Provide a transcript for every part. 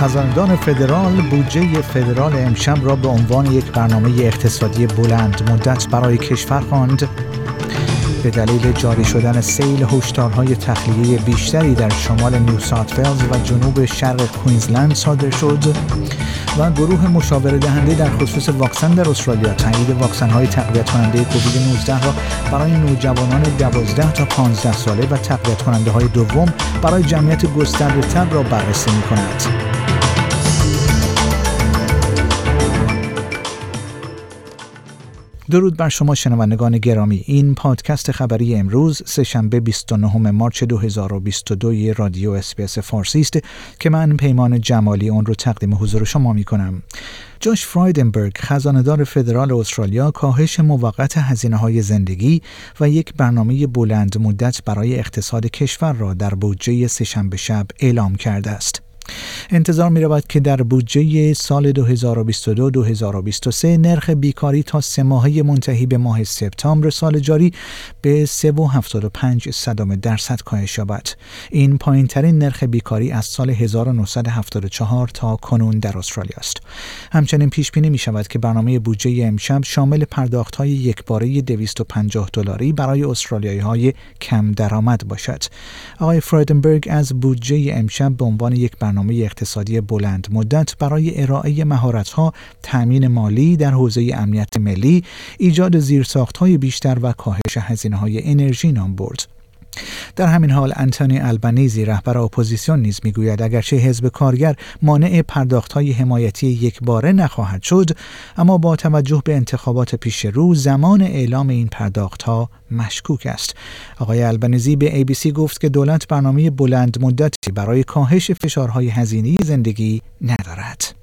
خزاندان فدرال بودجه فدرال امشب را به عنوان یک برنامه اقتصادی بلند مدت برای کشور خواند به دلیل جاری شدن سیل هشدارهای تخلیه بیشتری در شمال نیو ساوت و جنوب شرق کوینزلند صادر شد و گروه مشاوره دهنده در خصوص واکسن در استرالیا تایید واکسن های تقویت کننده کووید 19 را برای نوجوانان 12 تا 15 ساله و تقویت کننده های دوم برای جمعیت گسترده تر را بررسی می کند. درود بر شما شنوندگان گرامی. این پادکست خبری امروز سهشنبه 29 مارچ 2022 رادیو اسپیس فارسی است که من پیمان جمالی اون رو تقدیم حضور شما می کنم جاش فرایدنبرگ خزاندار فدرال استرالیا کاهش موقت هزینه های زندگی و یک برنامه بلند مدت برای اقتصاد کشور را در بودجه سهشنبه شب اعلام کرده است. انتظار می رود که در بودجه سال 2022-2023 نرخ بیکاری تا سه ماهه منتهی به ماه سپتامبر سال جاری به 3.75 صدام درصد کاهش یابد. این پایین ترین نرخ بیکاری از سال 1974 تا کنون در استرالیا است. همچنین پیش بینی می شود که برنامه بودجه امشب شامل پرداخت های یکباره 250 دلاری برای استرالیایی های کم درآمد باشد. آقای فرایدنبرگ از بودجه امشب به عنوان یک برنامه اقتصادی بلند مدت برای ارائه مهارت‌ها، تأمین مالی در حوزه امنیت ملی، ایجاد زیرساخت‌های بیشتر و کاهش هزینه‌های انرژی نام برد. در همین حال آنتونی آلبانیزی رهبر اپوزیسیون نیز می‌گوید اگرچه حزب کارگر مانع های حمایتی یک باره نخواهد شد اما با توجه به انتخابات پیش رو زمان اعلام این ها مشکوک است. آقای البنیزی به ABC گفت که دولت برنامه بلند مدتی برای کاهش فشارهای هزینی زندگی ندارد.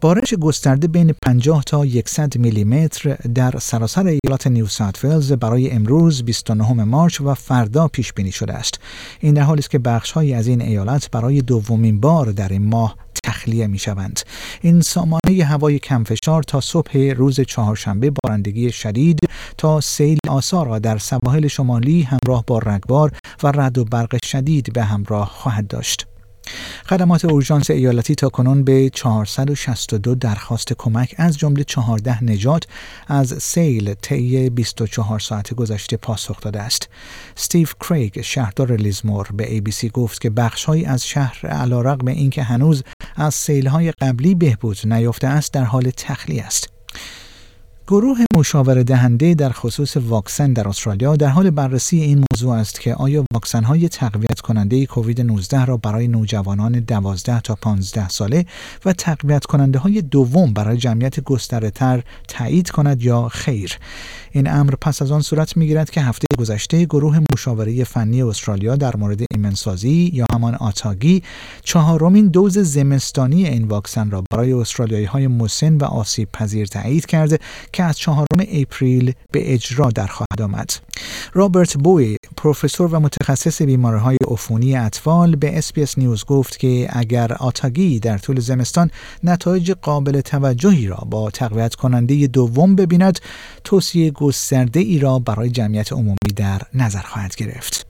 بارش گسترده بین 50 تا 100 میلیمتر در سراسر ایالات نیو ساوت ولز برای امروز 29 مارچ و فردا پیش بینی شده است. این در حالی است که بخشهایی از این ایالت برای دومین بار در این ماه تخلیه می شوند. این سامانه هوای کمفشار تا صبح روز چهارشنبه بارندگی شدید تا سیل آسا را در سواحل شمالی همراه با رگبار و رعد و برق شدید به همراه خواهد داشت. خدمات اورژانس ایالتی تا کنون به 462 درخواست کمک از جمله 14 نجات از سیل طی 24 ساعت گذشته پاسخ داده است. استیو کریگ شهردار لیزمور به ABC گفت که بخشهایی از شهر علیرغم اینکه هنوز از سیلهای قبلی بهبود نیافته است در حال تخلیه است. گروه مشاوره دهنده در خصوص واکسن در استرالیا در حال بررسی این موضوع است که آیا واکسن های تقویت کننده کووید 19 را برای نوجوانان 12 تا 15 ساله و تقویت کننده های دوم برای جمعیت گسترده تر تایید کند یا خیر؟ این امر پس از آن صورت می گیرد که هفته گذشته گروه مشاوره فنی استرالیا در مورد ایمنسازی یا همان آتاگی چهارمین دوز زمستانی این واکسن را برای استرالیایی های مسن و آسیب پذیر تایید کرده که از چهارم اپریل به اجرا در خواهد آمد. رابرت بوی پروفسور و متخصص های عفونی اطفال به SBS News گفت که اگر ATAGI در طول زمستان نتایج قابل توجهی را با تقویت کننده دوم ببیند توصیه گسترده ای را برای جمعیت عمومی در نظر خواهد گرفت.